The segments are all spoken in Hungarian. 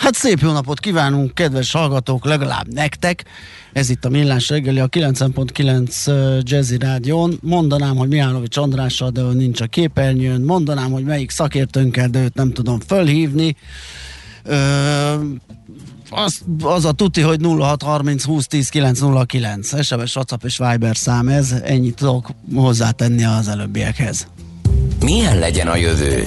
Hát szép jó napot kívánunk, kedves hallgatók, legalább nektek. Ez itt a Millás reggeli, a 9.9 Jazzy Rádión. Mondanám, hogy Mihálovics Andrással, de ő nincs a képernyőn. Mondanám, hogy melyik szakértőnkkel, de őt nem tudom fölhívni. Ö, az, az a tuti, hogy 0630 20 10 909 SMS, WhatsApp és Viber szám ez. Ennyit tudok hozzátenni az előbbiekhez. Milyen legyen a jövő?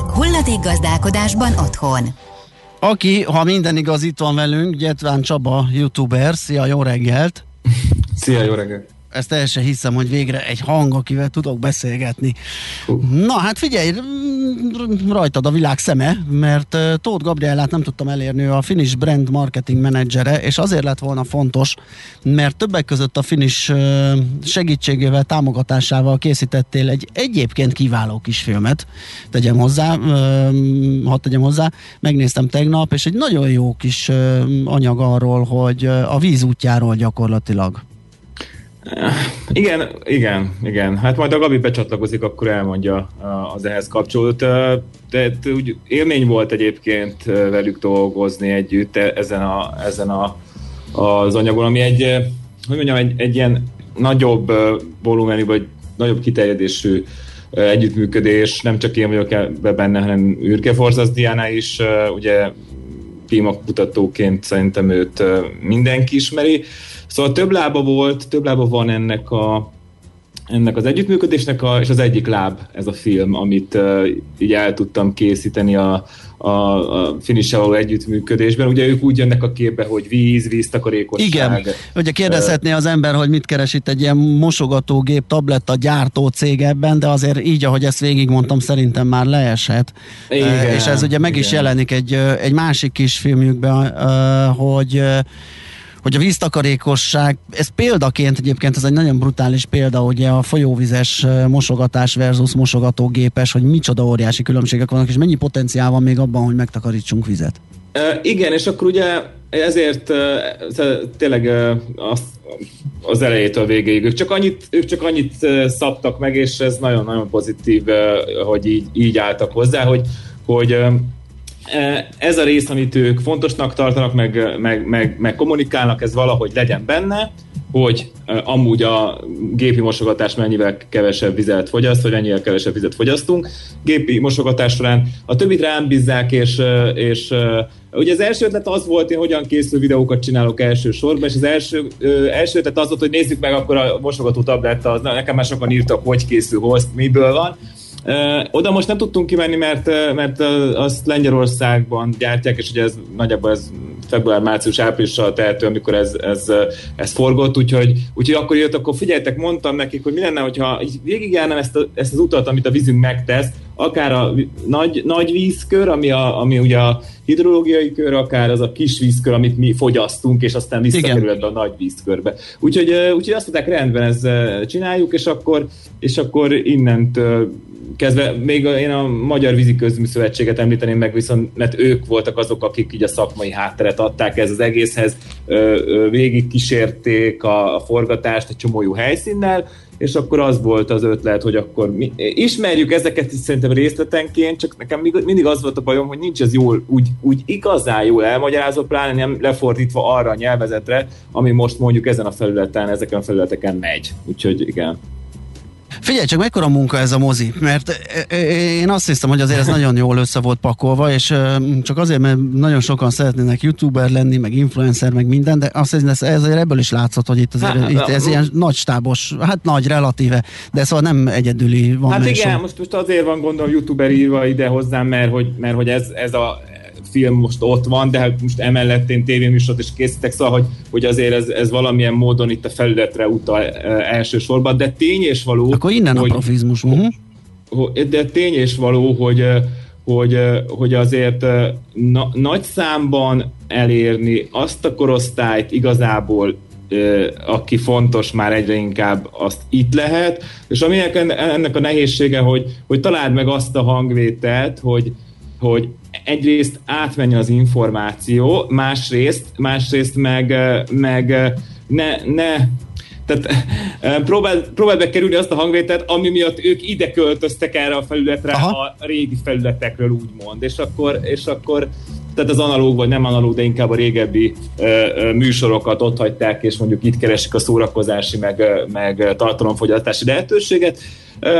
Hulladék gazdálkodásban otthon. Aki, ha minden igaz, itt van velünk, Gyetván Csaba, youtuber. Szia, jó reggelt! Szia, jó reggelt! Ezt el sem hiszem, hogy végre egy hang, akivel tudok beszélgetni. Na hát figyelj, rajtad a világ szeme, mert Tóth Gabrielát nem tudtam elérni, ő a Finnish Brand Marketing menedzsere, és azért lett volna fontos, mert többek között a Finnish segítségével, támogatásával készítettél egy egyébként kiváló kisfilmet, tegyem hozzá, ha tegyem hozzá, megnéztem tegnap, és egy nagyon jó kis anyag arról, hogy a víz útjáról gyakorlatilag. Igen, igen, igen. Hát majd a Gabi becsatlakozik, akkor elmondja az ehhez kapcsolódót. Tehát úgy élmény volt egyébként velük dolgozni együtt e, ezen, a, ezen a, az anyagon, ami egy, hogy mondjam, egy, egy ilyen nagyobb volumenű, vagy nagyobb kiterjedésű együttműködés, nem csak én vagyok ebbe benne, hanem Ürke Forzasz Diana is, ugye klímakutatóként szerintem őt mindenki ismeri, Szóval több lába volt, több lába van ennek a, ennek az együttműködésnek, a, és az egyik láb ez a film, amit uh, így el tudtam készíteni a, a, a finissel való együttműködésben. Ugye ők úgy jönnek a képbe, hogy víz, víztakarékosság. Igen, ugye kérdezhetné az ember, hogy mit keres itt egy ilyen mosogatógép, tabletta gyártó cég ebben, de azért így, ahogy ezt végigmondtam, szerintem már leesett. Igen, és ez ugye meg igen. is jelenik egy, egy másik kis filmjükben, hogy hogy a víztakarékosság, ez példaként egyébként, ez egy nagyon brutális példa, ugye a folyóvizes mosogatás versus mosogatógépes, hogy micsoda óriási különbségek vannak, és mennyi potenciál van még abban, hogy megtakarítsunk vizet. Igen, és akkor ugye ezért uh, tényleg az, az elejétől végéig ők csak annyit, ők csak annyit szabtak meg, és ez nagyon-nagyon pozitív, hogy így, így álltak hozzá, hogy, hogy ez a rész, amit ők fontosnak tartanak, meg, meg, meg, meg kommunikálnak, ez valahogy legyen benne, hogy amúgy a gépi mosogatás mennyivel kevesebb vizet fogyaszt, vagy ennyivel kevesebb vizet fogyasztunk. Gépi mosogatás során a többit rám bízzák, és, és ugye az első ötlet az volt, én hogyan készül videókat csinálok első sorban, és az első, első ötlet az volt, hogy nézzük meg akkor a mosogató tabletta, az, nekem már sokan írtak, hogy készül, hoz, miből van, oda most nem tudtunk kimenni, mert, mert azt Lengyelországban gyártják, és ugye ez nagyjából ez február, március, áprilissal tehető, amikor ez, ez, ez forgott, úgyhogy, úgyhogy akkor jött, akkor figyeljetek, mondtam nekik, hogy mi lenne, hogyha végigjárnám ezt, a, ezt az utat, amit a vízünk megtesz, akár a nagy, nagy vízkör, ami, a, ami ugye a hidrológiai kör, akár az a kis vízkör, amit mi fogyasztunk, és aztán visszakerül ebbe a nagy vízkörbe. Úgyhogy, úgyhogy azt mondták, rendben, ezt csináljuk, és akkor, és akkor innent kezdve még én a Magyar Vízi Közműszövetséget említeném meg, viszont mert ők voltak azok, akik így a szakmai hátteret adták ez az egészhez, végig kísérték a, a forgatást egy csomó jó helyszínnel, és akkor az volt az ötlet, hogy akkor mi, ismerjük ezeket is szerintem részletenként, csak nekem mindig az volt a bajom, hogy nincs ez jól, úgy, úgy igazán jól elmagyarázva, pláne nem lefordítva arra a nyelvezetre, ami most mondjuk ezen a felületen, ezeken a felületeken megy. Úgyhogy igen. Figyelj csak, mekkora munka ez a mozi, mert e, e, én azt hiszem, hogy azért ez nagyon jól össze volt pakolva, és csak azért, mert nagyon sokan szeretnének youtuber lenni, meg influencer, meg minden, de azt hiszem, ez, ez ebből is látszott, hogy itt, azért, hát, itt ez ilyen nagy stábos, hát nagy relatíve, de szóval nem egyedüli van. Hát igen, most, most azért van gondolom youtuber írva ide hozzám, mert hogy, mert hogy ez, ez a film most ott van, de hát most emellett én tévéműsort is készítek, szóval, hogy, hogy azért ez, ez valamilyen módon itt a felületre utal e, elsősorban, de tény és való... Akkor innen hogy, a profizmus. Uh-huh. De tény és való, hogy, hogy, hogy azért na, nagy számban elérni azt a korosztályt igazából aki fontos már egyre inkább azt itt lehet, és ami ennek a nehézsége, hogy, hogy találd meg azt a hangvételt, hogy, hogy egyrészt átmenjen az információ, másrészt, másrészt meg, meg ne, ne tehát próbál, próbál bekerülni azt a hangvételt, ami miatt ők ide költöztek erre a felületre Aha. a régi felületekről úgymond, és akkor, és akkor tehát az analóg vagy nem analóg, de inkább a régebbi ö, ö, műsorokat ott hagyták, és mondjuk itt keresik a szórakozási, meg, meg tartalomfogyasztási lehetőséget, ö,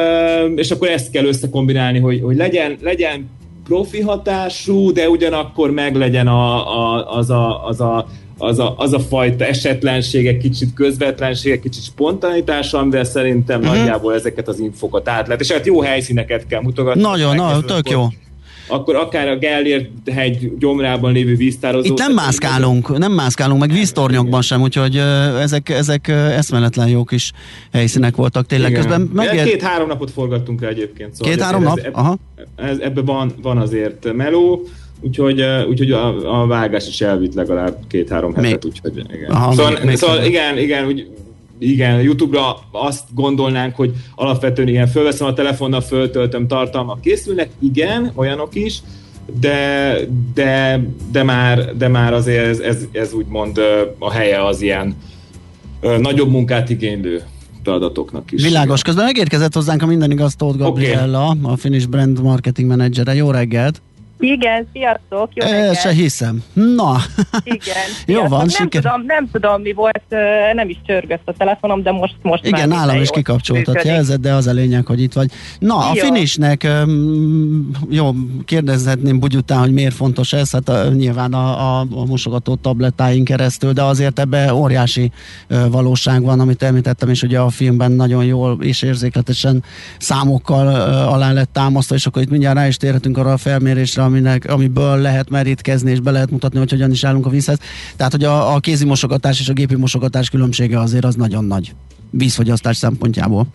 és akkor ezt kell összekombinálni, hogy, hogy legyen, legyen profi hatású, de ugyanakkor meg legyen a, a, az, a, az, a, az, a, az a fajta esetlensége, kicsit közvetlensége, kicsit spontanitás, amivel szerintem uh-huh. nagyjából ezeket az infokat át lehet. És hát jó helyszíneket kell mutogatni. Nagyon, na, tök jó akkor akár a Gellért hegy gyomrában lévő víztározó. Itt nem mászkálunk, nem mászkálunk, meg víztornyokban sem, úgyhogy ezek, ezek eszmeletlen jó kis helyszínek voltak tényleg. Közben megér... Két-három napot forgattunk rá egyébként. Szóval Két-három nap? Ez, Aha. Ez, ebbe van, van azért meló, úgyhogy, úgyhogy a, a vágás is elvitt legalább két-három hetet, úgyhogy igen. Aha, szóval, még, szóval még igen, igen, úgy igen, YouTube-ra azt gondolnánk, hogy alapvetően igen, fölveszem a telefonnal, föltöltöm tartalmak készülnek, igen, olyanok is, de, de, de, már, de már azért ez, ez, ez úgymond a helye az ilyen nagyobb munkát igénylő feladatoknak is. Világos, közben megérkezett hozzánk a minden igaz Tóth Gabriella, okay. a Finnish Brand Marketing Managere. Jó reggelt! Igen, sziasztok, jó reggelt. Se hiszem. Na. Igen, jó van, nem, tudom, nem tudom, mi volt, nem is csörgött a telefonom, de most, most Igen, már nálam is kikapcsoltat jelzed, de az a lényeg, hogy itt vagy. Na, jó. a finisnek, jó, kérdezhetném Bugy után, hogy miért fontos ez, hát a, nyilván a, a, a mosogató tablettáink keresztül, de azért ebbe óriási valóság van, amit említettem, és ugye a filmben nagyon jól és érzékletesen számokkal alá lett támasztva, és akkor itt mindjárt rá is térhetünk arra a felmérésre, aminek, amiből lehet merítkezni, és be lehet mutatni, hogy hogyan is állunk a vízhez. Tehát, hogy a, a kézi mosogatás és a gépi mosogatás különbsége azért az nagyon nagy vízfogyasztás szempontjából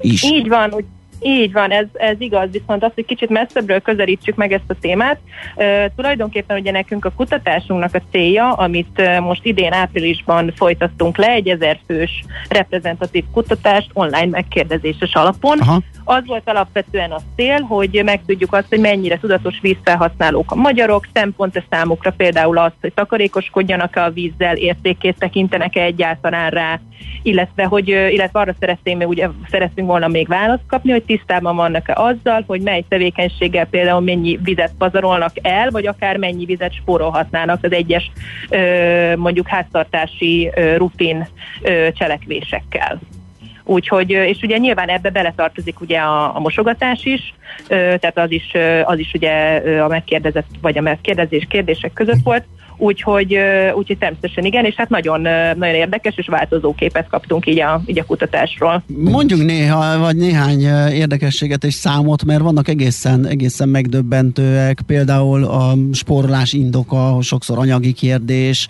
is. Így van, úgy így van, ez, ez igaz, viszont azt, hogy kicsit messzebbről közelítsük meg ezt a témát. Uh, tulajdonképpen ugye nekünk a kutatásunknak a célja, amit uh, most idén áprilisban folytattunk le, egy ezer fős reprezentatív kutatást online megkérdezéses alapon. Aha az volt alapvetően a cél, hogy megtudjuk azt, hogy mennyire tudatos vízfelhasználók a magyarok, szempontos számukra például azt, hogy takarékoskodjanak-e a vízzel, értékét tekintenek-e egyáltalán rá, illetve, hogy, illetve arra szeretném, ugye szeretnénk volna még választ kapni, hogy tisztában vannak-e azzal, hogy mely tevékenységgel például mennyi vizet pazarolnak el, vagy akár mennyi vizet spórolhatnának az egyes mondjuk háztartási rutin cselekvésekkel. Úgyhogy, és ugye nyilván ebbe beletartozik ugye a, a mosogatás is, tehát az is, az is ugye a megkérdezett, vagy a megkérdezés kérdések között volt, Úgyhogy, úgyhogy természetesen igen, és hát nagyon, nagyon érdekes és változó képet kaptunk így a, így a kutatásról. Mondjunk néha, vagy néhány érdekességet és számot, mert vannak egészen, egészen megdöbbentőek, például a spórolás indoka, sokszor anyagi kérdés,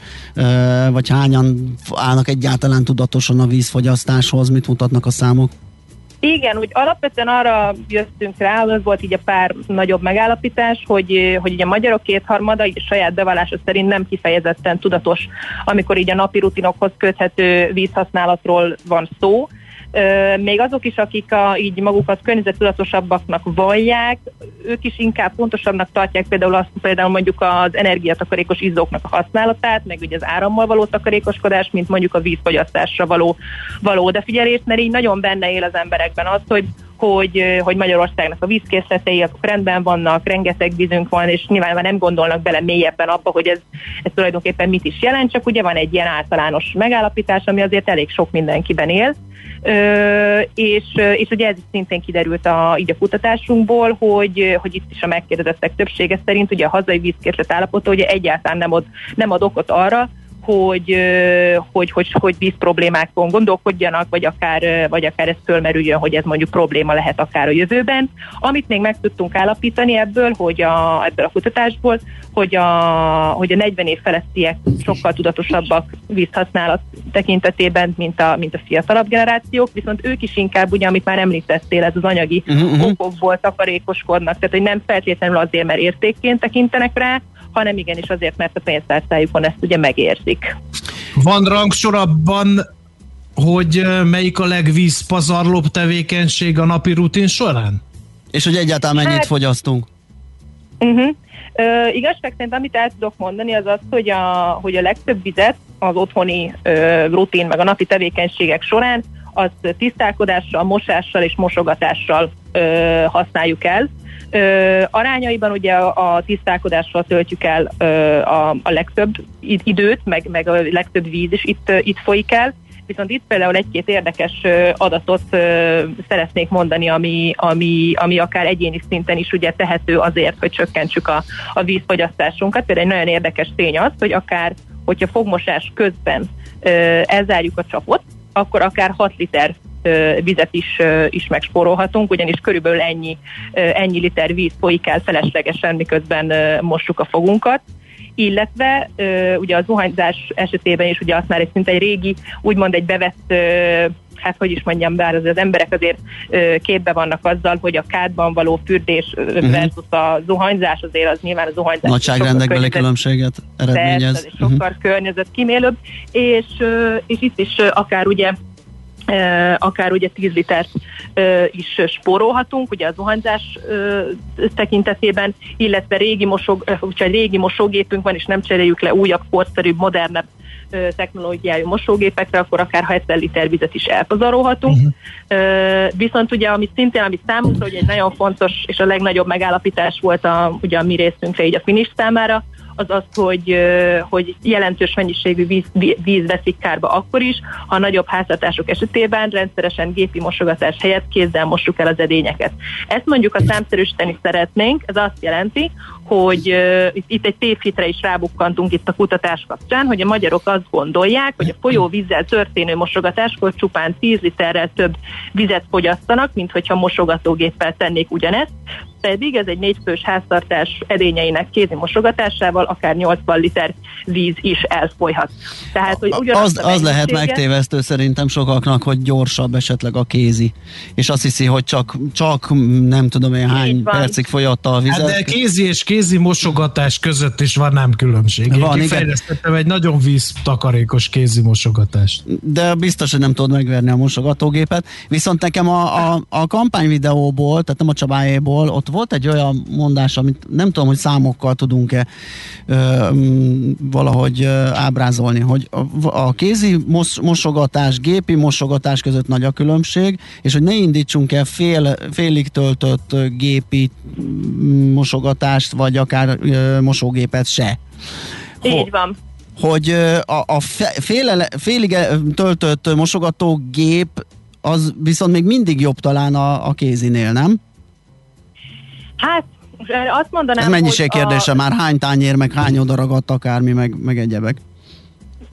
vagy hányan állnak egyáltalán tudatosan a vízfogyasztáshoz, mit mutatnak a számok? Igen, úgy alapvetően arra jöttünk rá, az volt így a pár nagyobb megállapítás, hogy, hogy ugye a magyarok kétharmada így a saját bevallása szerint nem kifejezetten tudatos, amikor így a napi rutinokhoz köthető vízhasználatról van szó, még azok is, akik a, így magukat környezettudatosabbaknak vallják, ők is inkább fontosabbnak tartják például azt, például mondjuk az energiatakarékos izzóknak a használatát, meg ugye az árammal való takarékoskodás, mint mondjuk a vízfogyasztásra való, való odafigyelés, mert így nagyon benne él az emberekben az, hogy hogy, hogy Magyarországnak a vízkészletei azok rendben vannak, rengeteg vízünk van, és nyilván nem gondolnak bele mélyebben abba, hogy ez, ez tulajdonképpen mit is jelent, csak ugye van egy ilyen általános megállapítás, ami azért elég sok mindenkiben él. Ö, és, és ugye ez szintén kiderült a, így a kutatásunkból, hogy, hogy itt is a megkérdezettek többsége szerint ugye a hazai vízkészlet állapota ugye egyáltalán nem ad, nem ad okot arra, hogy, hogy, hogy, hogy víz problémákon gondolkodjanak, vagy akár, vagy akár ez fölmerüljön, hogy ez mondjuk probléma lehet akár a jövőben. Amit még meg tudtunk állapítani ebből, hogy a, ebből a kutatásból, hogy a, hogy a 40 év felettiek sokkal tudatosabbak vízhasználat tekintetében, mint a, mint a fiatalabb generációk, viszont ők is inkább, ugye, amit már említettél, ez az anyagi uh-huh. okokból takarékoskodnak, tehát hogy nem feltétlenül azért, mert értékként tekintenek rá, hanem igenis azért, mert a pénztárcájukon ezt ugye megérzik. Van rangsor abban, hogy melyik a legvízpazarlóbb tevékenység a napi rutin során? És hogy egyáltalán mennyit hát, fogyasztunk? Uh-huh. Ö, igazság szerint, amit el tudok mondani, az az, hogy a, hogy a legtöbb vizet az otthoni ö, rutin, meg a napi tevékenységek során az tisztálkodással, mosással és mosogatással ö, használjuk el. Ö, arányaiban ugye a, a tisztálkodással töltjük el ö, a, a legtöbb időt, meg, meg a legtöbb víz is itt, itt folyik el, viszont itt például egy-két érdekes adatot szeretnék mondani, ami, ami, ami akár egyéni szinten is ugye tehető azért, hogy csökkentsük a, a vízfogyasztásunkat. Például egy nagyon érdekes tény az, hogy akár, hogyha fogmosás közben elzárjuk a csapot, akkor akár 6 liter vizet is, is megspórolhatunk, ugyanis körülbelül ennyi, ennyi liter víz folyik el feleslegesen, miközben mossuk a fogunkat. Illetve ugye a zuhanyzás esetében is ugye azt már egy szinte egy régi, úgymond egy bevett hát hogy is mondjam, bár az, az emberek azért képbe vannak azzal, hogy a kádban való fürdés uh-huh. versus a zuhanyzás, azért az nyilván a zuhanyzás. Nagyságrendekbeli különbséget eredményez. Persze, sokkal uh-huh. környezet kimélőbb, és, és itt is akár ugye akár ugye 10 litert is spórolhatunk, ugye a zuhanyzás tekintetében, illetve régi, mosog, ugye régi mosógépünk van, és nem cseréljük le újabb, korszerűbb, modernebb technológiájú mosógépekre, akkor akár 70 liter vizet is elpazarolhatunk. Uh-huh. Viszont ugye, amit szintén, amit számunkra, hogy egy nagyon fontos és a legnagyobb megállapítás volt a, ugye a mi részünkre, így a finish számára, az az, hogy, hogy jelentős mennyiségű víz, víz veszik kárba akkor is, ha nagyobb háztartások esetében rendszeresen gépi mosogatás helyett kézzel mossuk el az edényeket. Ezt mondjuk a számszerűsíteni szeretnénk, ez azt jelenti, hogy uh, itt egy tévhitre is rábukkantunk itt a kutatás kapcsán, hogy a magyarok azt gondolják, hogy a folyóvízzel történő mosogatáskor csupán 10 literrel több vizet fogyasztanak, mint hogyha mosogatógéppel tennék ugyanezt, pedig ez egy négyfős háztartás edényeinek kézi mosogatásával akár 80 liter víz is elfolyhat. Tehát, hogy az, az lehet megtévesztő szerintem sokaknak, hogy gyorsabb esetleg a kézi. És azt hiszi, hogy csak, csak nem tudom én hány percig folyatta a vizet. Hát de kézi és kézi mosogatás között is van nem különbség. Van, Én kifejlesztettem egy nagyon víztakarékos kézi mosogatást. De biztos, hogy nem tudod megverni a mosogatógépet. Viszont nekem a, a, a kampányvideóból, tehát nem a Csabájéból, ott volt egy olyan mondás, amit nem tudom, hogy számokkal tudunk-e ö, valahogy ö, ábrázolni, hogy a, a kézi mos, mosogatás, gépi mosogatás között nagy a különbség, és hogy ne indítsunk el fél, félig töltött gépi mosogatást, vagy akár ö, mosógépet se. Így van hogy a, a fél, félig töltött mosogatógép az viszont még mindig jobb talán a, a kézinél, nem? Hát, azt mondanám, Ez mennyiség kérdése a... már, hány tányér, meg hány odaragadt akármi, meg, meg egyebek.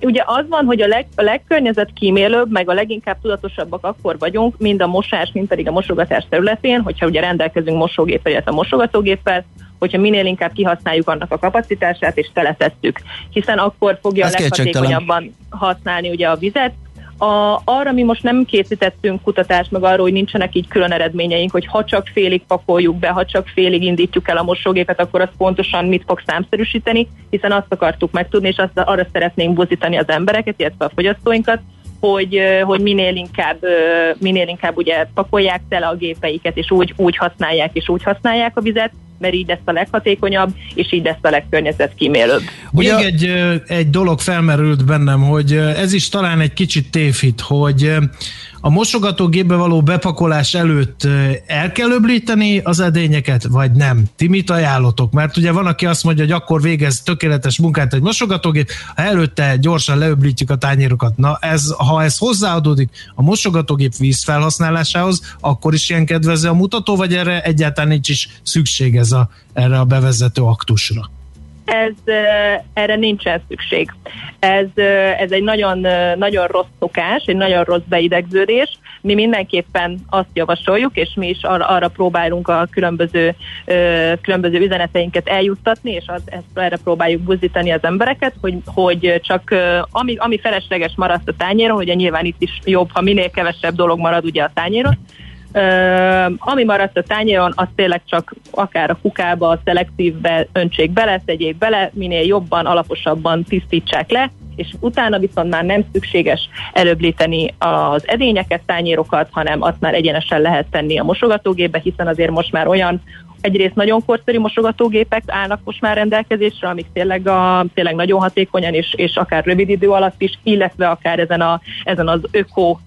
Ugye az van, hogy a, leg, a legkörnyezet kímélőbb, meg a leginkább tudatosabbak akkor vagyunk, mind a mosás, mind pedig a mosogatás területén, hogyha ugye rendelkezünk mosógéppel, illetve mosogatógéppel, hogyha minél inkább kihasználjuk annak a kapacitását és teletesszük, hiszen akkor fogja Ez a leghatékonyabban használni ugye a vizet, a, arra mi most nem készítettünk kutatást, meg arról, hogy nincsenek így külön eredményeink, hogy ha csak félig pakoljuk be, ha csak félig indítjuk el a mosógépet, akkor az pontosan mit fog számszerűsíteni, hiszen azt akartuk megtudni, és azt, arra szeretnénk buzítani az embereket, illetve a fogyasztóinkat, hogy, hogy minél inkább, minél inkább ugye pakolják tele a gépeiket, és úgy, úgy használják, és úgy használják a vizet, mert így lesz a leghatékonyabb, és így lesz a legkörnyezetkímélőbb. Még egy, egy dolog felmerült bennem, hogy ez is talán egy kicsit tévhit, hogy a mosogatógépbe való bepakolás előtt el kell öblíteni az edényeket, vagy nem? Ti mit ajánlotok? Mert ugye van, aki azt mondja, hogy akkor végez tökéletes munkát egy mosogatógép, ha előtte gyorsan leöblítjük a tányérokat. Na, ez, ha ez hozzáadódik a mosogatógép víz felhasználásához, akkor is ilyen kedvező a mutató, vagy erre egyáltalán nincs is szükség ez a, erre a bevezető aktusra? ez, erre nincsen szükség. Ez, ez egy nagyon, nagyon rossz szokás, egy nagyon rossz beidegződés. Mi mindenképpen azt javasoljuk, és mi is arra, arra próbálunk a különböző, különböző üzeneteinket eljuttatni, és az, ezt, erre próbáljuk buzdítani az embereket, hogy, hogy csak ami, ami felesleges maradt a tányéron, ugye nyilván itt is jobb, ha minél kevesebb dolog marad ugye a tányéron, Ami maradt a tányéron, az tényleg csak akár a kukába, a szelektívbe öntsék bele, tegyék bele, minél jobban, alaposabban tisztítsák le, és utána viszont már nem szükséges előblíteni az edényeket, tányérokat, hanem azt már egyenesen lehet tenni a mosogatógépbe, hiszen azért most már olyan egyrészt nagyon korszerű mosogatógépek állnak most már rendelkezésre, amik tényleg, a, tényleg nagyon hatékonyan és, és akár rövid idő alatt is, illetve akár ezen, a, ezen az öko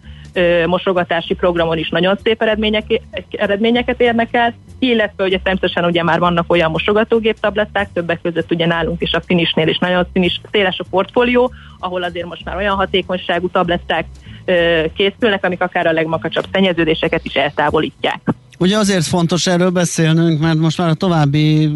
mosogatási programon is nagyon szép eredmények, eredményeket érnek el, illetve ugye természetesen ugye már vannak olyan mosogatógép tabletták, többek között ugye nálunk is a Finishnél is nagyon színis, széles a portfólió, ahol azért most már olyan hatékonyságú tabletták készülnek, amik akár a legmakacsabb szennyeződéseket is eltávolítják. Ugye azért fontos erről beszélnünk, mert most már a további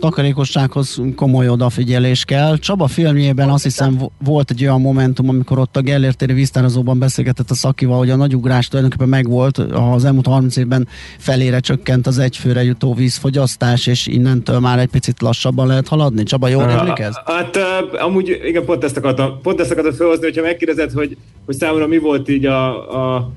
takarékossághoz komoly odafigyelés kell. Csaba filmjében azt hiszem volt egy olyan momentum, amikor ott a Gellértéri víztározóban beszélgetett a szakival, hogy a nagy ugrás tulajdonképpen megvolt, az elmúlt 30 évben felére csökkent az egyfőre jutó vízfogyasztás, és innentől már egy picit lassabban lehet haladni. Csaba, jól emlékez? Hát amúgy igen, pont ezt akartam, pont ezt akartam felhozni, hogyha megkérdezed, hogy, hogy számomra mi volt így a, a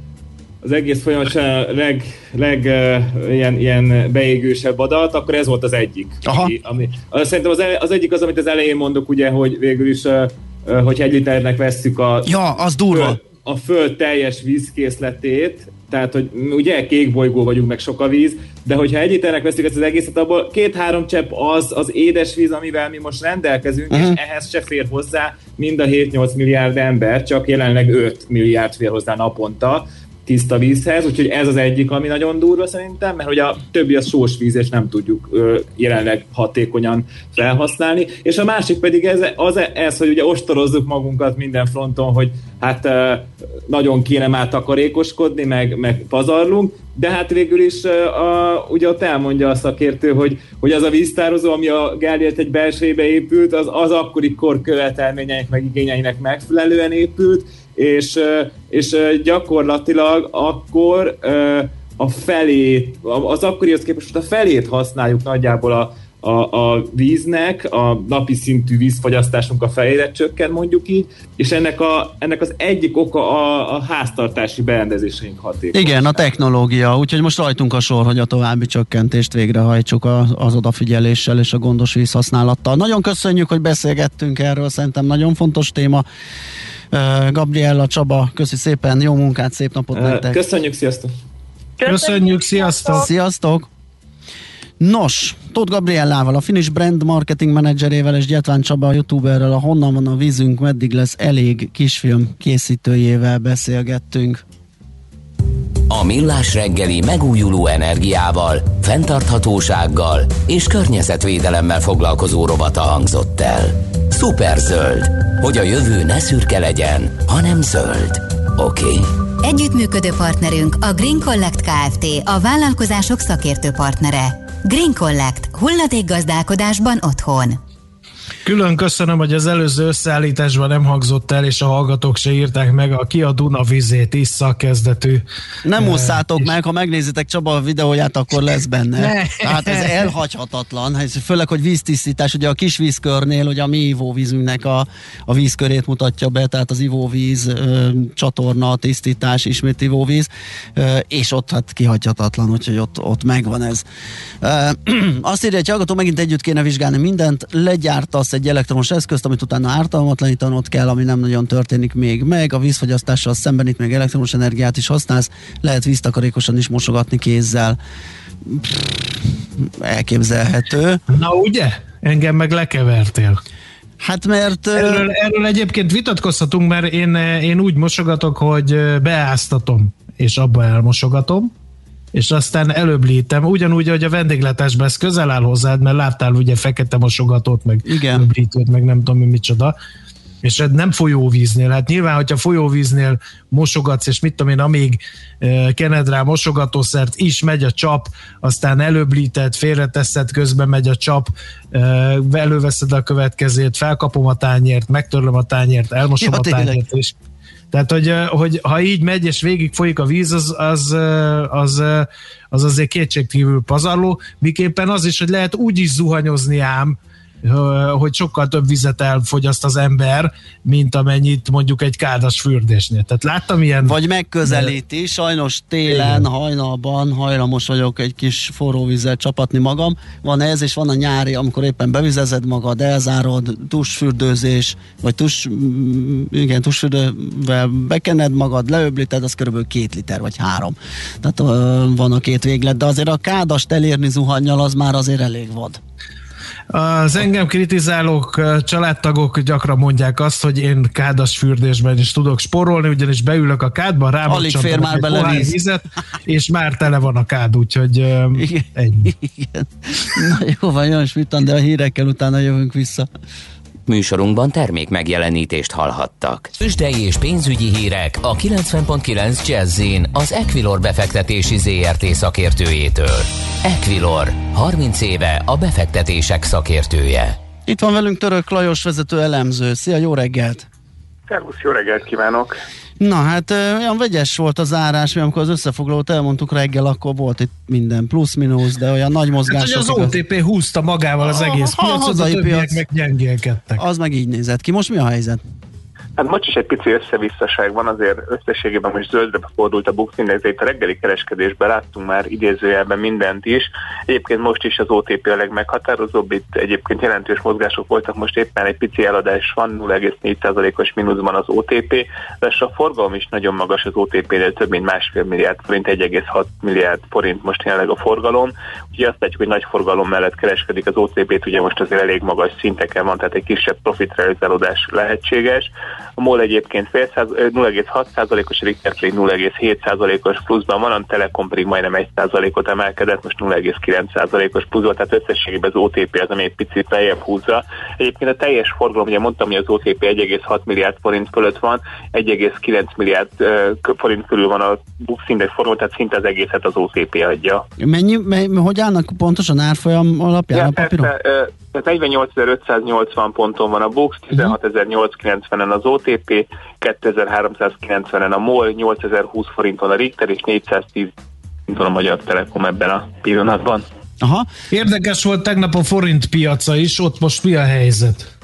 az egész folyamat leg, leg uh, ilyen, ilyen beégősebb adat, akkor ez volt az egyik. Aha. Ami, ami, az, szerintem az, az egyik az, amit az elején mondok, ugye, hogy végül is, uh, uh, hogy egy liternek vesszük a, ja, az durva. Föld, a föld teljes vízkészletét, tehát, hogy ugye kék bolygó vagyunk, meg sok a víz, de hogyha egy liternek veszük ezt az egészet, abból két-három csepp az az édesvíz, amivel mi most rendelkezünk, uh-huh. és ehhez se fér hozzá mind a 7-8 milliárd ember, csak jelenleg 5 milliárd fér hozzá naponta tiszta vízhez, úgyhogy ez az egyik, ami nagyon durva szerintem, mert hogy a többi az sós víz, és nem tudjuk ö, jelenleg hatékonyan felhasználni. És a másik pedig ez, az ez, hogy ugye ostorozzuk magunkat minden fronton, hogy hát ö, nagyon kéne már takarékoskodni, meg, meg pazarlunk, de hát végül is a, ugye ott elmondja a szakértő, hogy, hogy az a víztározó, ami a Gáliért egy belsejébe épült, az, az akkori kor követelményeinek, meg igényeinek megfelelően épült, és, és gyakorlatilag akkor a felét, az akkorihoz képest a felét használjuk nagyjából a, a, a víznek, a napi szintű vízfogyasztásunk a felére csökken mondjuk így, és ennek, a, ennek az egyik oka a, a háztartási berendezéseink hatékony. Igen, a technológia, úgyhogy most rajtunk a sor, hogy a további csökkentést végrehajtsuk a, az odafigyeléssel és a gondos vízhasználattal. Nagyon köszönjük, hogy beszélgettünk erről, szerintem nagyon fontos téma. Gabriella Csaba, köszi szépen, jó munkát, szép napot nektek. Köszönjük, sziasztok! Köszönjük, sziasztok! Sziasztok! Nos, Tóth Gabriellával, a Finnish Brand Marketing Managerével és Gyetván Csaba a youtuberrel a Honnan van a vízünk, meddig lesz elég kisfilm készítőjével beszélgettünk. A Millás reggeli megújuló energiával, fenntarthatósággal és környezetvédelemmel foglalkozó rovata hangzott el. Superzöld, hogy a jövő ne szürke legyen, hanem zöld. Oké? Okay? Együttműködő partnerünk a Green Collect Kft. a vállalkozások szakértő partnere. Green Collect. Hulladékgazdálkodásban otthon. Külön köszönöm, hogy az előző összeállításban nem hangzott el, és a hallgatók se írták meg a Ki a Duna vizét issza kezdetű. Nem ússzátok meg, ha megnézitek Csaba a videóját, akkor lesz benne. Ne. Tehát ez elhagyhatatlan, főleg, hogy víztisztítás, ugye a kis vízkörnél, ugye a mi ivóvízünknek a, a vízkörét mutatja be, tehát az ivóvíz, ö, csatorna, tisztítás, ismét ivóvíz, ö, és ott hát kihagyhatatlan, úgyhogy ott, ott megvan ez. Ö, azt írja, hogy hallgató, megint együtt kéne vizsgálni mindent, legyártasz egy elektromos eszközt, amit utána ártalmatlanítanod kell, ami nem nagyon történik még meg. A vízfogyasztással szemben itt még elektromos energiát is használsz, lehet víztakarékosan is mosogatni kézzel. elképzelhető. Na ugye? Engem meg lekevertél. Hát mert... Erről, erről egyébként vitatkozhatunk, mert én, én úgy mosogatok, hogy beáztatom, és abba elmosogatom, és aztán előbb lítem, ugyanúgy, hogy a vendéglátásban ez közel áll hozzád, mert láttál ugye fekete mosogatót, meg Igen. öblítőt, meg nem tudom mi micsoda, és ez nem folyóvíznél. Hát nyilván, hogyha folyóvíznél mosogatsz, és mit tudom én, amíg uh, kened rá mosogatószert is megy a csap, aztán előblíted, félreteszed, közben megy a csap, uh, előveszed a következőt, felkapom a tányért, megtörlöm a tányért, elmosom Ja, a tényleg. tányért, és tehát, hogy, hogy ha így megy, és végig folyik a víz, az, az, az, az azért kétségkívül pazarló, miképpen az is, hogy lehet úgy is zuhanyozni ám, hogy sokkal több vizet elfogyaszt az ember, mint amennyit mondjuk egy kádas fürdésnél. Tehát láttam ilyen... Vagy megközelíti, sajnos télen, Igen. hajnalban hajlamos vagyok egy kis forró vízzel csapatni magam. Van ez, és van a nyári, amikor éppen bevizezed magad, elzárod, tusfürdőzés, vagy tus, mm, igen, tusfürdővel bekened magad, leöblíted, az körülbelül két liter, vagy három. Tehát van a két véglet, de azért a kádast elérni zuhannyal, az már azért elég vad. Az engem kritizálók, családtagok gyakran mondják azt, hogy én kádas fürdésben is tudok sporolni, ugyanis beülök a kádba, Alig fér már bele vizet, és már tele van a kád, úgyhogy Igen. ennyi. Igen. Na jó van, Jön Smittan, de a hírekkel utána jövünk vissza. Műsorunkban termék megjelenítést hallhattak. Tőzsdei és pénzügyi hírek a 90.9 Jazzin az Equilor befektetési ZRT szakértőjétől. Equilor, 30 éve a befektetések szakértője. Itt van velünk Török Lajos vezető elemző. Szia, jó reggelt! Szervusz, jó reggelt kívánok! Na hát olyan vegyes volt az árás, mi amikor az összefoglalót elmondtuk reggel, akkor volt itt minden plusz-minusz, de olyan nagy Hát, mozgások. hogy az OTP húzta magával az A- egész a piacot, a hazai többiek piac. meg gyengélkedtek. Az meg így nézett ki. Most mi a helyzet? Hát most is egy pici összevisszaság van, azért összességében most zöldre fordult a Bux Index, de itt a reggeli kereskedésben láttunk már idézőjelben mindent is. Egyébként most is az OTP a legmeghatározóbb, itt egyébként jelentős mozgások voltak, most éppen egy pici eladás van, 0,4%-os mínuszban az OTP, de a forgalom is nagyon magas az OTP-nél, több mint másfél milliárd forint, 1,6 milliárd forint most jelenleg a forgalom. Ugye azt látjuk, hogy nagy forgalom mellett kereskedik az OTP-t, ugye most azért elég magas szinteken van, tehát egy kisebb profitrealizálódás lehetséges. A MOL egyébként fél száz- ö, 0,6%-os, a Richter pedig 0,7%-os pluszban van, a Telekom pedig majdnem 1%-ot emelkedett, most 0,9%-os pluszban, tehát összességében az OTP az, ami egy picit lejjebb húzza. Egyébként a teljes forgalom, ugye mondtam, hogy az OTP 1,6 milliárd forint fölött van, 1,9 milliárd forint körül van a Bux Index forgalom, tehát szinte az egészet az OTP adja. Mennyi, me, hogy állnak pontosan árfolyam alapján a papírok? persze, tehát 48.580 ponton van a Bux, 16.890-en az OTP, 2.390-en a MOL, 8.020 forinton a Richter és 410 forinton a Magyar Telekom ebben a pillanatban. Aha, Érdekes volt tegnap a forint piaca is, ott most mi a helyzet?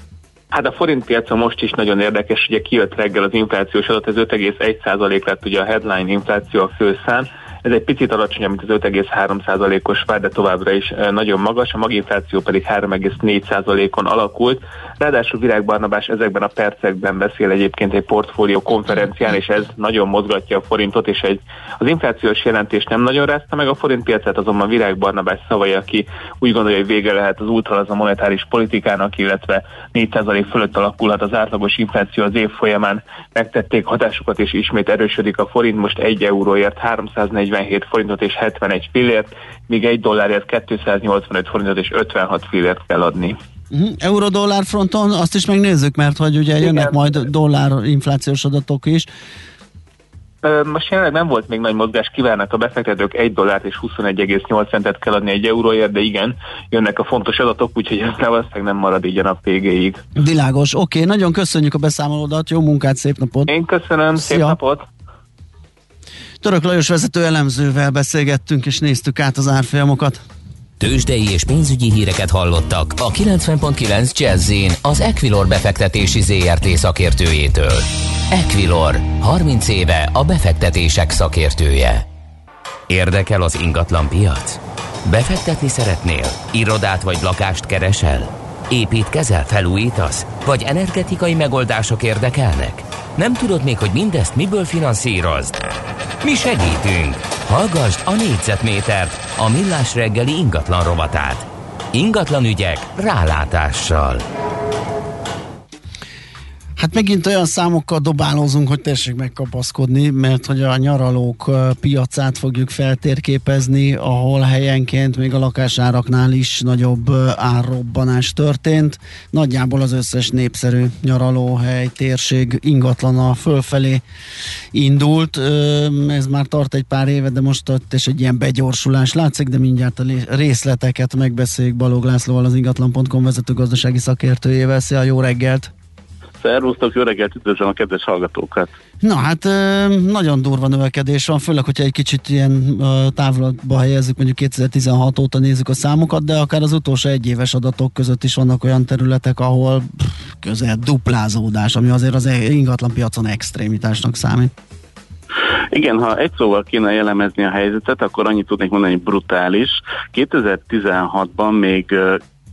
Hát a forint piaca most is nagyon érdekes, ugye kijött reggel az inflációs adat, ez 5,1% lett ugye a headline infláció a főszám, ez egy picit alacsonyabb, mint az 5,3%-os vár, de továbbra is eh, nagyon magas, a maginfláció pedig 3,4%-on alakult. Ráadásul Virág Barnabás ezekben a percekben beszél egyébként egy portfólió konferencián, és ez nagyon mozgatja a forintot, és egy, az inflációs jelentés nem nagyon rázta meg a forintpiacát, azonban Virág Barnabás szavai, aki úgy gondolja, hogy vége lehet az ultralaza monetáris politikának, illetve 4% fölött alakulhat az átlagos infláció az év folyamán, megtették hatásukat, és ismét erősödik a forint, most 1 euróért 347 forintot és 71 fillért, míg 1 dollárért 285 forintot és 56 fillért kell adni. uh-huh. euró-dollár fronton azt is megnézzük, mert hogy ugye jönnek Igen. majd dollár inflációs adatok is. Most jelenleg nem volt még nagy mozgás, kívánnak a befektetők 1 dollárt és 21,8 centet kell adni egy euróért, de igen, jönnek a fontos adatok, úgyhogy ez valószínűleg nem marad így a nap végéig. Világos, oké, nagyon köszönjük a beszámolódat, jó munkát, szép napot! Én köszönöm, szép Szia. napot! Török Lajos vezető elemzővel beszélgettünk és néztük át az árfolyamokat. Tőzsdei és pénzügyi híreket hallottak a 90.9 Jazzin az Equilor befektetési ZRT szakértőjétől. Equilor, 30 éve a befektetések szakértője. Érdekel az ingatlan piac? Befektetni szeretnél? Irodát vagy lakást keresel? Építkezel, felújítasz? Vagy energetikai megoldások érdekelnek? Nem tudod még, hogy mindezt miből finanszírozd? Mi segítünk! Hallgassd a négyzetmétert, a millás reggeli ingatlan rovatát. Ingatlan ügyek rálátással. Hát megint olyan számokkal dobálózunk, hogy tessék megkapaszkodni, mert hogy a nyaralók piacát fogjuk feltérképezni, ahol helyenként még a lakásáraknál is nagyobb árrobbanás történt. Nagyjából az összes népszerű nyaralóhely, térség ingatlana fölfelé indult. Ez már tart egy pár éve, de most ott és egy ilyen begyorsulás látszik, de mindjárt a részleteket megbeszéljük Balog Lászlóval, az ingatlan.com vezető gazdasági szakértőjével. Szia, jó reggelt! Szervusztok, jó reggelt, üdvözlöm a kedves hallgatókat! Na hát nagyon durva növekedés van, főleg, hogyha egy kicsit ilyen távlatba helyezzük, mondjuk 2016 óta nézzük a számokat, de akár az utolsó egyéves adatok között is vannak olyan területek, ahol közel duplázódás, ami azért az ingatlan piacon extrémitásnak számít. Igen, ha egy szóval kéne jellemezni a helyzetet, akkor annyit tudnék mondani, hogy brutális. 2016-ban még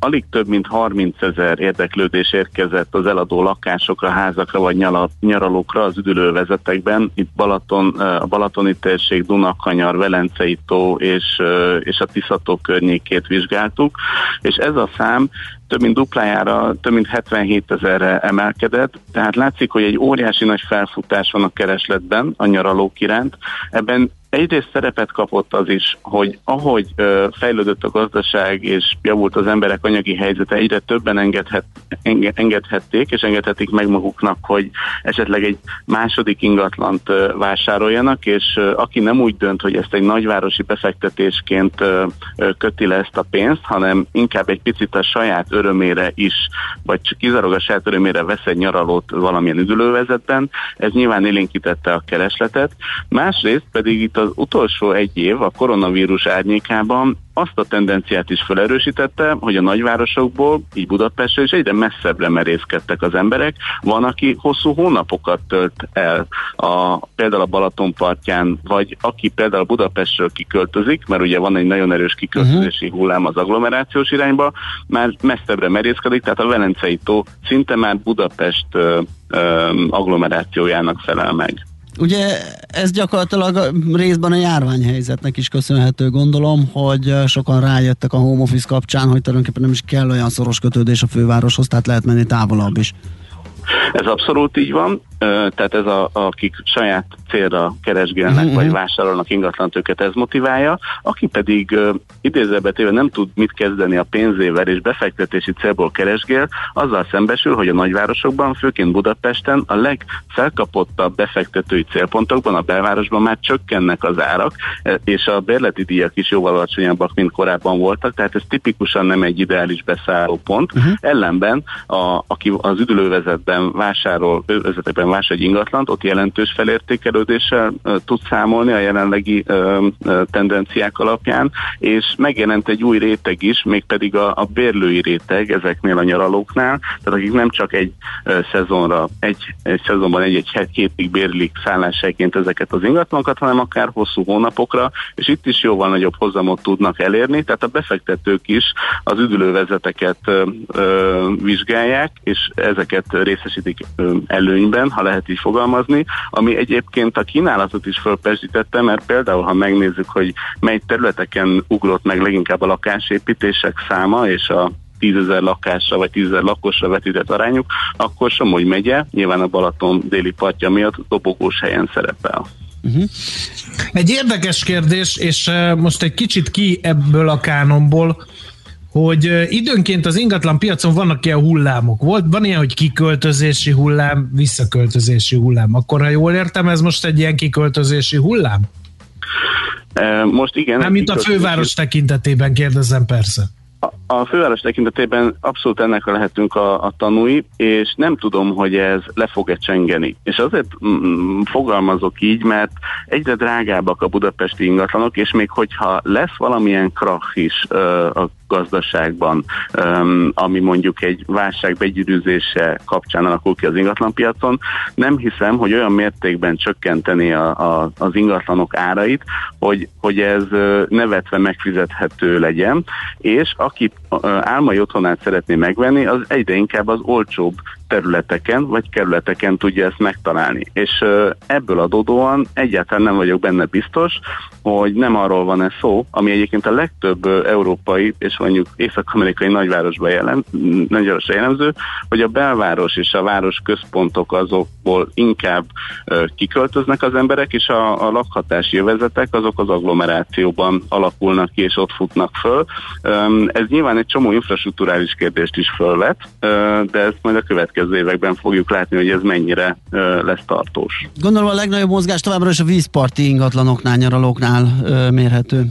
alig több mint 30 ezer érdeklődés érkezett az eladó lakásokra, házakra vagy nyaralókra az üdülővezetekben. Itt Balaton, a Balatoni térség, Dunakanyar, Velencei tó és, és a Tiszató környékét vizsgáltuk, és ez a szám több mint duplájára, több mint 77 ezerre emelkedett, tehát látszik, hogy egy óriási nagy felfutás van a keresletben a nyaralók iránt. Ebben egyrészt szerepet kapott az is, hogy ahogy ö, fejlődött a gazdaság és javult az emberek anyagi helyzete, egyre többen engedhet, enge, engedhették és engedhetik meg maguknak, hogy esetleg egy második ingatlant ö, vásároljanak, és ö, aki nem úgy dönt, hogy ezt egy nagyvárosi befektetésként ö, ö, köti le ezt a pénzt, hanem inkább egy picit a saját örömére is, vagy csak kizárólag a saját örömére vesz egy nyaralót valamilyen üdülővezetben, ez nyilván élénkítette a keresletet. Másrészt pedig itt az utolsó egy év a koronavírus árnyékában azt a tendenciát is felerősítette, hogy a nagyvárosokból, így Budapestről is egyre messzebbre merészkedtek az emberek. Van, aki hosszú hónapokat tölt el a, például a Balaton partján, vagy aki például Budapestről kiköltözik, mert ugye van egy nagyon erős kiköltözési uh-huh. hullám az agglomerációs irányba, már messzebbre merészkedik, tehát a Velencei tó szinte már Budapest ö, ö, agglomerációjának felel meg. Ugye ez gyakorlatilag részben a járványhelyzetnek is köszönhető, gondolom, hogy sokan rájöttek a home office kapcsán, hogy tulajdonképpen nem is kell olyan szoros kötődés a fővároshoz, tehát lehet menni távolabb is. Ez abszolút így van tehát ez a, akik saját célra keresgélnek, uh-huh. vagy vásárolnak ingatlant, őket ez motiválja, aki pedig uh, idézőbe nem tud mit kezdeni a pénzével és befektetési célból keresgél, azzal szembesül, hogy a nagyvárosokban, főként Budapesten a legfelkapottabb befektetői célpontokban, a belvárosban már csökkennek az árak, e, és a bérleti díjak is jóval alacsonyabbak, mint korábban voltak, tehát ez tipikusan nem egy ideális beszálló pont. Uh-huh. Ellenben, a, aki az üdülővezetben vásárol, vezetekben vásárol egy ingatlant, ott jelentős felértékelődéssel tud számolni a jelenlegi tendenciák alapján, és megjelent egy új réteg is, mégpedig a, a bérlői réteg ezeknél a nyaralóknál, tehát akik nem csak egy szezonra, egy, egy szezonban egy-egy hétig bérlik szálláshelyként ezeket az ingatlanokat, hanem akár hosszú hónapokra, és itt is jóval nagyobb hozamot tudnak elérni, tehát a befektetők is az üdülővezeteket ö, ö, vizsgálják, és ezeket részesítik előnyben, ha lehet így fogalmazni, ami egyébként a kínálatot is fölpesdítette, mert például, ha megnézzük, hogy mely területeken ugrott meg leginkább a lakásépítések száma, és a 10 ezer lakásra vagy 10 ezer lakosra vetített arányuk, akkor Somogy megye, nyilván a Balaton déli partja miatt dobogós helyen szerepel. Uh-huh. Egy érdekes kérdés, és most egy kicsit ki ebből a kánomból, hogy időnként az ingatlan piacon vannak ilyen hullámok. Volt, van ilyen, hogy kiköltözési hullám, visszaköltözési hullám. Akkor, ha jól értem, ez most egy ilyen kiköltözési hullám? Most igen. Nem, mint a főváros tekintetében kérdezem persze. A főváros tekintetében abszolút ennek lehetünk a, a tanúi, és nem tudom, hogy ez le fog-e csengeni. És azért mm, fogalmazok így, mert egyre drágábbak a budapesti ingatlanok, és még hogyha lesz valamilyen krach is ö, a gazdaságban, ami mondjuk egy válság begyűrűzése kapcsán alakul ki az ingatlanpiacon, nem hiszem, hogy olyan mértékben csökkenteni a, a, az ingatlanok árait, hogy, hogy ez nevetve megfizethető legyen, és aki álmai otthonát szeretné megvenni, az egyre inkább az olcsóbb területeken vagy kerületeken tudja ezt megtalálni. És ebből adódóan egyáltalán nem vagyok benne biztos, hogy nem arról van ez szó, ami egyébként a legtöbb európai és mondjuk észak-amerikai nagyvárosban jelen, nagyvárosra jellemző, hogy a belváros és a város központok azokból inkább kiköltöznek az emberek, és a, a lakhatási jövezetek azok az agglomerációban alakulnak ki, és ott futnak föl. Ez nyilván egy csomó infrastruktúrális kérdést is fölvet, de ezt majd a következő években fogjuk látni, hogy ez mennyire lesz tartós. Gondolom a legnagyobb mozgás továbbra is a vízparti ingatlanoknál, nyaralóknál mérhető.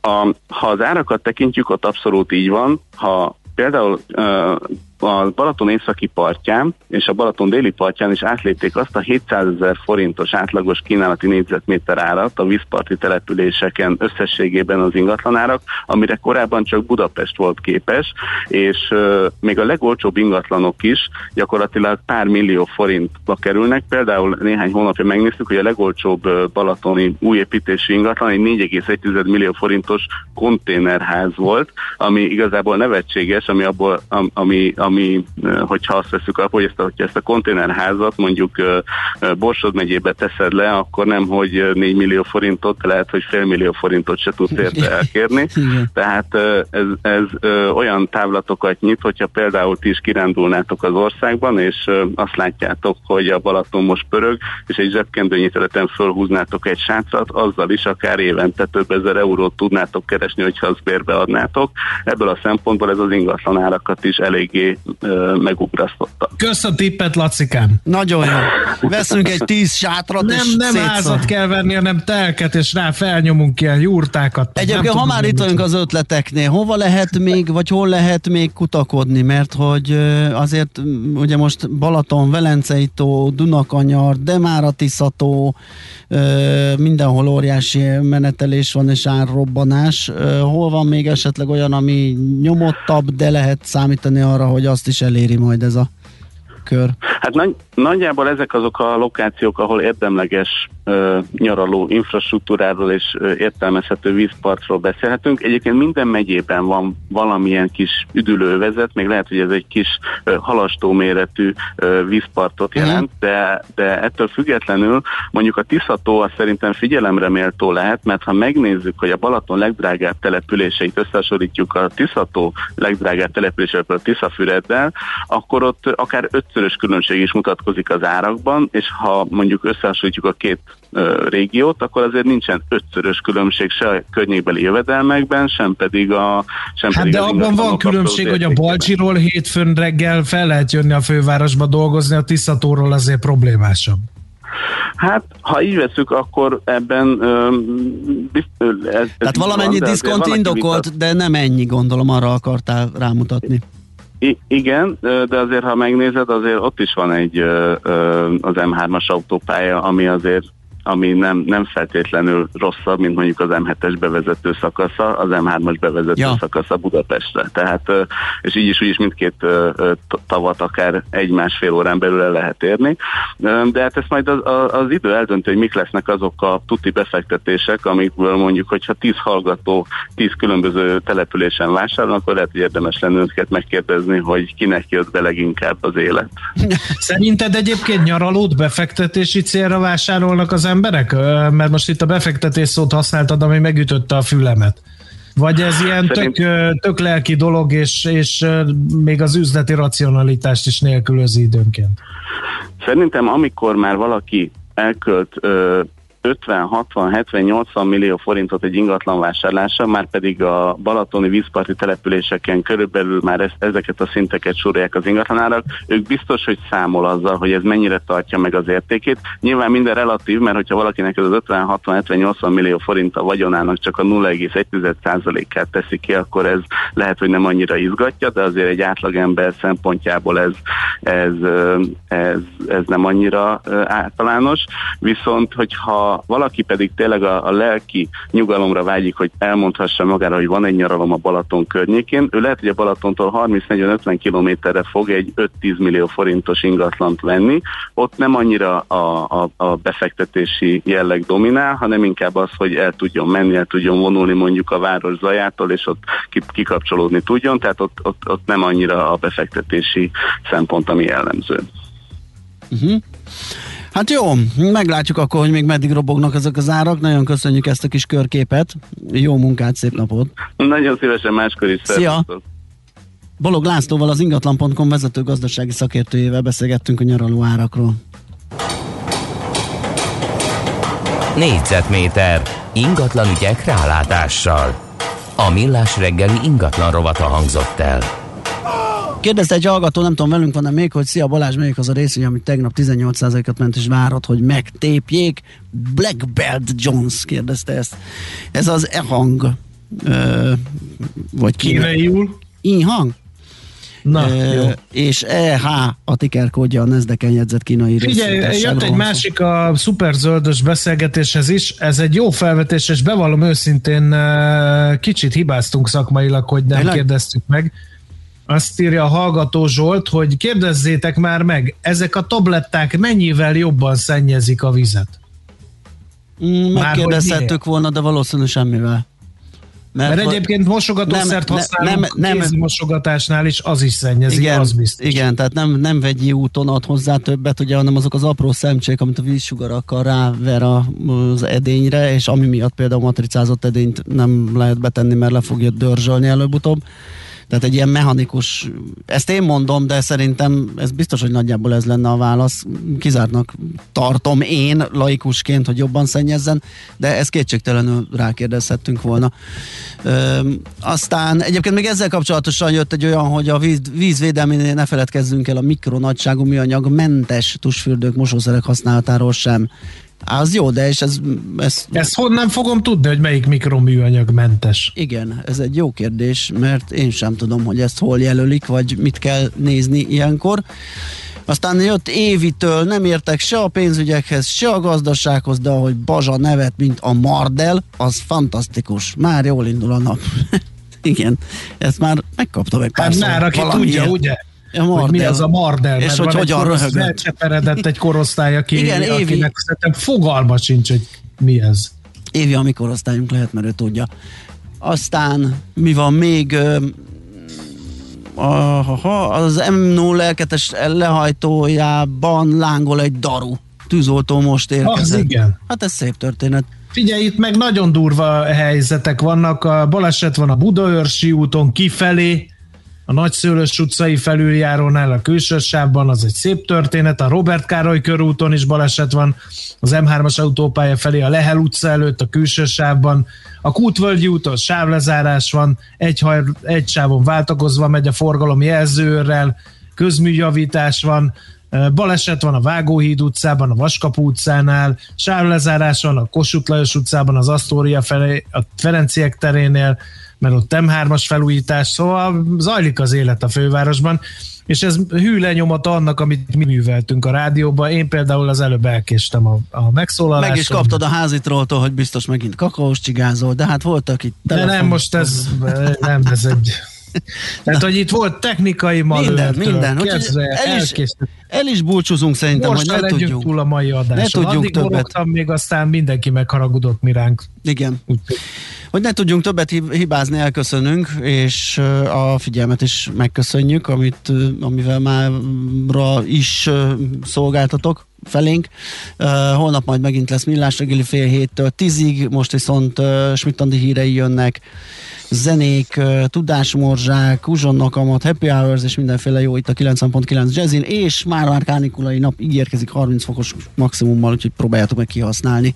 A, ha az árakat tekintjük, ott abszolút így van. Ha például a Balaton északi partján és a Balaton déli partján is átlépték azt a 700 ezer forintos átlagos kínálati négyzetméter árat a vízparti településeken összességében az ingatlanárak, amire korábban csak Budapest volt képes, és uh, még a legolcsóbb ingatlanok is gyakorlatilag pár millió forintba kerülnek. Például néhány hónapja megnéztük, hogy a legolcsóbb balatoni újépítési ingatlan egy 4,1 millió forintos konténerház volt, ami igazából nevetséges, ami abból, ami, ami, hogyha azt veszük alapul, hogy ezt a, hogyha ezt a konténerházat mondjuk Borsod megyébe teszed le, akkor nem, hogy 4 millió forintot, lehet, hogy fél millió forintot se tudsz érte elkérni. Tehát ez, ez olyan távlatokat nyit, hogyha például ti is kirándulnátok az országban, és azt látjátok, hogy a Balaton most pörög, és egy zsebkendőnyi területen fölhúznátok egy sátrat, azzal is akár évente több ezer eurót tudnátok keresni, hogyha azt bérbe adnátok. Ebből a szempontból ez az ingatlan árakat is eléggé megugrasztotta. Kösz a tippet, Lacikám! Nagyon jó. Veszünk egy tíz sátrat, nem, és Nem szétszor. házat kell venni, hanem telket, és rá felnyomunk ilyen jurtákat. Egyébként, ha már itt vagyunk az ötleteknél, hova lehet még, vagy hol lehet még kutakodni? Mert hogy azért ugye most Balaton, Velencei tó, Dunakanyar, de már a Tiszató, mindenhol óriási menetelés van és árrobbanás. Hol van még esetleg olyan, ami nyomottabb, de lehet számítani arra, hogy azt is eléri majd ez a kör? Hát nagy, nagyjából ezek azok a lokációk, ahol érdemleges ö, nyaraló infrastruktúráról és ö, értelmezhető vízpartról beszélhetünk. Egyébként minden megyében van valamilyen kis üdülővezet, még lehet, hogy ez egy kis ö, halastó méretű ö, vízpartot mhm. jelent, de, de ettől függetlenül mondjuk a Tiszató az szerintem figyelemre méltó lehet, mert ha megnézzük, hogy a Balaton legdrágább településeit összehasonlítjuk a Tiszató legdrágább településével, a Tiszafüreddel, akkor ott akár ötszörös különbség is mutatkozik az árakban, és ha mondjuk összehasonlítjuk a két régiót, akkor azért nincsen ötszörös különbség se a környékbeli jövedelmekben, sem pedig a sem Hát pedig de abban van különbség, hogy a Balcsiról hétfőn reggel fel lehet jönni a fővárosba dolgozni, a Tiszatóról azért problémásabb. Hát, ha így veszük, akkor ebben... Ö, ez, ez Tehát valamennyi diszkont indokolt, de nem ennyi, gondolom, arra akartál rámutatni. I- igen, de azért, ha megnézed, azért ott is van egy az M3-as autópálya, ami azért ami nem, nem feltétlenül rosszabb, mint mondjuk az M7-es bevezető szakasza, az M3-as bevezető ja. szakasza Budapestre. Tehát, és így is, úgy is mindkét tavat akár egy-másfél órán belül el lehet érni. De hát ezt majd az, az idő eldönti, hogy mik lesznek azok a tuti befektetések, amikből mondjuk, hogyha 10 hallgató 10 különböző településen vásárol, akkor lehet, hogy érdemes lenne őket megkérdezni, hogy kinek jött be leginkább az élet. Szerinted egyébként nyaralót befektetési célra vásárolnak az emberek? Mert most itt a befektetés szót használtad, ami megütötte a fülemet. Vagy ez ilyen Szerint... tök, tök lelki dolog, és, és még az üzleti racionalitást is nélkülözi időnként? Szerintem amikor már valaki elkölt 50, 60, 70, 80 millió forintot egy ingatlan vásárlása, már pedig a balatoni vízparti településeken körülbelül már ezeket a szinteket sorolják az ingatlanárak, ők biztos, hogy számol azzal, hogy ez mennyire tartja meg az értékét. Nyilván minden relatív, mert hogyha valakinek ez az 50, 60, 70, 80 millió forint a vagyonának csak a 0,1%-át teszi ki, akkor ez lehet, hogy nem annyira izgatja, de azért egy átlagember szempontjából ez, ez, ez, ez nem annyira általános. Viszont, hogyha Valaki pedig tényleg a, a lelki nyugalomra vágyik, hogy elmondhassa magára, hogy van egy nyaralom a Balaton környékén, ő lehet, hogy a Balatontól 30-40-50 kilométerre fog egy 5-10 millió forintos ingatlant venni. Ott nem annyira a, a, a befektetési jelleg dominál, hanem inkább az, hogy el tudjon menni, el tudjon vonulni mondjuk a város zajától, és ott kikapcsolódni tudjon, tehát ott, ott, ott nem annyira a befektetési szempont, ami jellemző. Uh-huh. Hát jó, meglátjuk akkor, hogy még meddig robognak ezek az árak. Nagyon köszönjük ezt a kis körképet. Jó munkát, szép napot! Nagyon szívesen máskor is. Szia! Bolog Lászlóval az ingatlan.com vezető gazdasági szakértőjével beszélgettünk a nyaraló árakról. Négyzetméter ingatlan ügyek rálátással. A millás reggeli ingatlan rovata hangzott el. Kérdezte egy hallgató, nem tudom, velünk van-e még, hogy szia Balázs, melyik az a részvény, amit tegnap 18%-ot ment, és várhat, hogy megtépjék. Black Belt Jones kérdezte ezt. Ez az e-hang. Ö, vagy Kínaiul? I-hang? Na, e, jó. És EH a ticker kódja a Nasdaq-en jegyzett kínai Figyelj, jött egy másik a szuperzöldös beszélgetéshez is, ez egy jó felvetés, és bevallom őszintén kicsit hibáztunk szakmailag, hogy nem Tényleg? kérdeztük meg. Azt írja a hallgató Zsolt, hogy kérdezzétek már meg, ezek a tabletták mennyivel jobban szennyezik a vizet? Mm, megkérdezhettük volna, de valószínűleg semmivel. Mert, Mert egyébként mosogatószert használunk nem, nem, mosogatásnál is, az is szennyezi, igen, az biztos. Igen, tehát nem, nem vegyi úton ad hozzá többet, ugye, hanem azok az apró szemcsék, amit a vízsugarakkal ráver az edényre, és ami miatt például matricázott edényt nem lehet betenni, mert le fogja dörzsölni előbb-utóbb. Tehát egy ilyen mechanikus, ezt én mondom, de szerintem ez biztos, hogy nagyjából ez lenne a válasz. Kizártnak tartom én laikusként, hogy jobban szennyezzen, de ezt kétségtelenül rákérdezhettünk volna. Ö, aztán egyébként még ezzel kapcsolatosan jött egy olyan, hogy a víz, vízvédelménél ne feledkezzünk el a mikronagyságú műanyag mentes tusfürdők mosószerek használatáról sem. Az jó, de és ez... ez... Ezt honnan fogom tudni, hogy melyik mikroműanyag mentes? Igen, ez egy jó kérdés, mert én sem tudom, hogy ezt hol jelölik, vagy mit kell nézni ilyenkor. Aztán jött Évitől, nem értek se a pénzügyekhez, se a gazdasághoz, de ahogy Bazsa nevet, mint a Mardel, az fantasztikus. Már jól indul a nap. Igen, ezt már megkaptam egy pár Hát már, aki tudja, ugye? Hogy mi az a Mardel, és hogy hogyan röhögött. Elcseperedett egy korosztály, aki, Igen, Évi. akinek szerintem fogalma sincs, hogy mi ez. Évi a mi korosztályunk lehet, mert ő tudja. Aztán mi van még? Aha, az M0 lehajtójában lángol egy daru. Tűzoltó most érkezett. Az igen. Hát ez szép történet. Figyelj, itt meg nagyon durva helyzetek vannak. A baleset van a Budaörsi úton kifelé, a Nagyszőlős utcai felüljárónál a külső sávban, az egy szép történet, a Robert Károly körúton is baleset van, az M3-as autópálya felé a Lehel utca előtt a külső sávban, a Kútvölgyi úton sávlezárás van, egy, egy sávon váltakozva megy a forgalom jelzőrrel, közműjavítás van, Baleset van a Vágóhíd utcában, a Vaskapu utcánál, sávlezárás van a Kossuth Lajos utcában, az Asztória felé, a Ferenciek terénél, mert ott M3-as felújítás, szóval zajlik az élet a fővárosban, és ez hű lenyomata annak, amit mi műveltünk a rádióban. Én például az előbb elkéstem a, a megszólaláson. Meg is kaptad a házitrótól, hogy biztos megint kakaós csigázol, de hát voltak itt. De nem, most ez, nem, ez egy... Tehát, hogy itt volt technikai manőver. Minden, minden. Kezdve, el, is, el is búcsúzunk szerintem, Most hogy ne tudjunk. túl a mai adáson. Ne tudjunk Addig többet. még aztán mindenki megharagudott mi ránk. Igen. Úgy. Hogy ne tudjunk többet hibázni, elköszönünk, és a figyelmet is megköszönjük, amit, amivel már is szolgáltatok felénk. Holnap majd megint lesz millás reggeli fél héttől tízig, most viszont uh, Smittandi hírei jönnek, zenék, uh, tudásmorzsák, uzsonnakamat, happy hours és mindenféle jó itt a 90.9 jazzin, és már már kánikulai nap ígérkezik 30 fokos maximummal, úgyhogy próbáljátok meg kihasználni.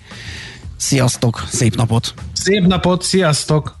Sziasztok, szép napot! Szép napot, sziasztok!